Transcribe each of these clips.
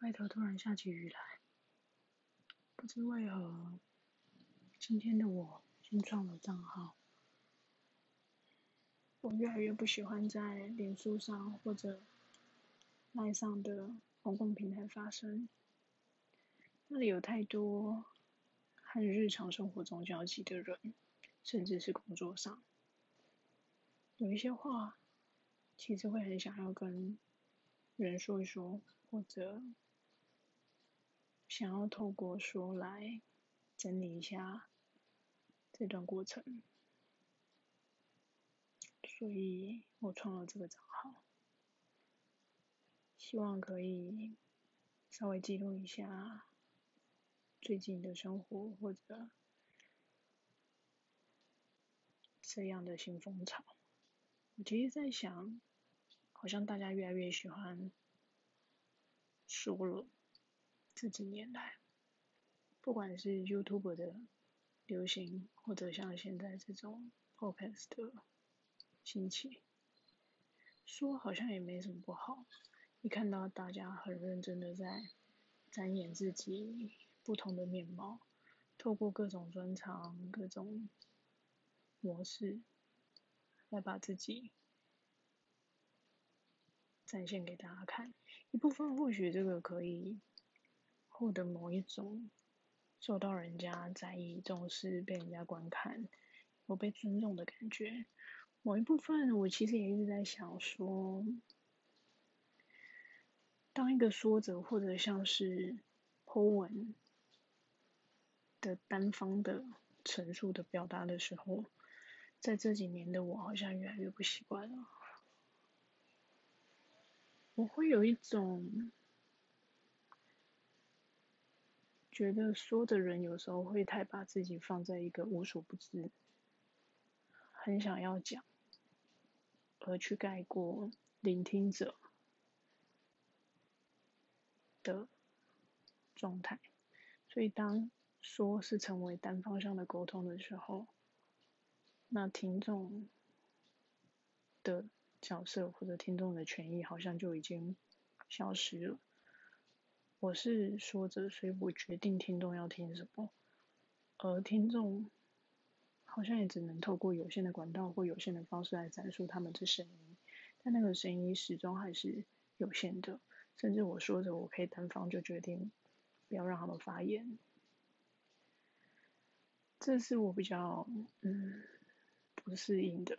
外头突然下起雨来，不知为何，今天的我新创了账号。我越来越不喜欢在脸书上或者赖上的公共平台发声，那里有太多和日常生活中交集的人，甚至是工作上，有一些话，其实会很想要跟人说一说，或者。想要透过说来整理一下这段过程，所以我创了这个账号，希望可以稍微记录一下最近的生活或者这样的新风潮。我其实在想，好像大家越来越喜欢说了。这几年来，不管是 YouTube 的流行，或者像现在这种 Podcast 的兴起，说好像也没什么不好。一看到大家很认真的在展演自己不同的面貌，透过各种专长、各种模式，来把自己展现给大家看。一部分或许这个可以。获得某一种受到人家在意、重视、被人家观看、我被尊重的感觉。某一部分，我其实也一直在想说，当一个说者或者像是 Po 文的单方的陈述的表达的时候，在这几年的我好像越来越不习惯了。我会有一种。觉得说的人有时候会太把自己放在一个无所不知，很想要讲，而去盖过聆听者的状态。所以当说是成为单方向的沟通的时候，那听众的角色或者听众的权益好像就已经消失了。我是说着，所以我决定听众要听什么，而听众好像也只能透过有限的管道或有限的方式来阐述他们的声音，但那个声音始终还是有限的，甚至我说着，我可以单方就决定不要让他们发言，这是我比较嗯不适应的。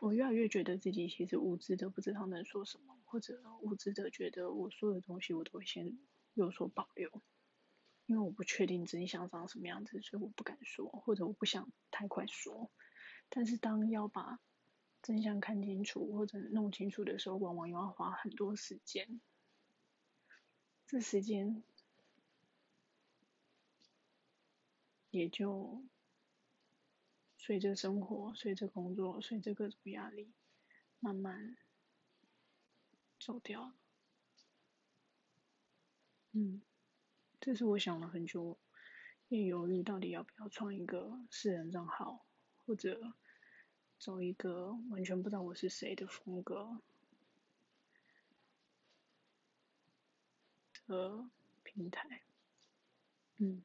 我越来越觉得自己其实无知的，不知道能说什么，或者无知的觉得我说的东西我都会先有所保留，因为我不确定真相长什么样子，所以我不敢说，或者我不想太快说。但是当要把真相看清楚或者弄清楚的时候，往往又要花很多时间，这时间也就。随着生活，随着工作，随着各种压力，慢慢走掉了。嗯，这是我想了很久，也犹豫到底要不要创一个私人账号，或者走一个完全不知道我是谁的风格的平台。嗯。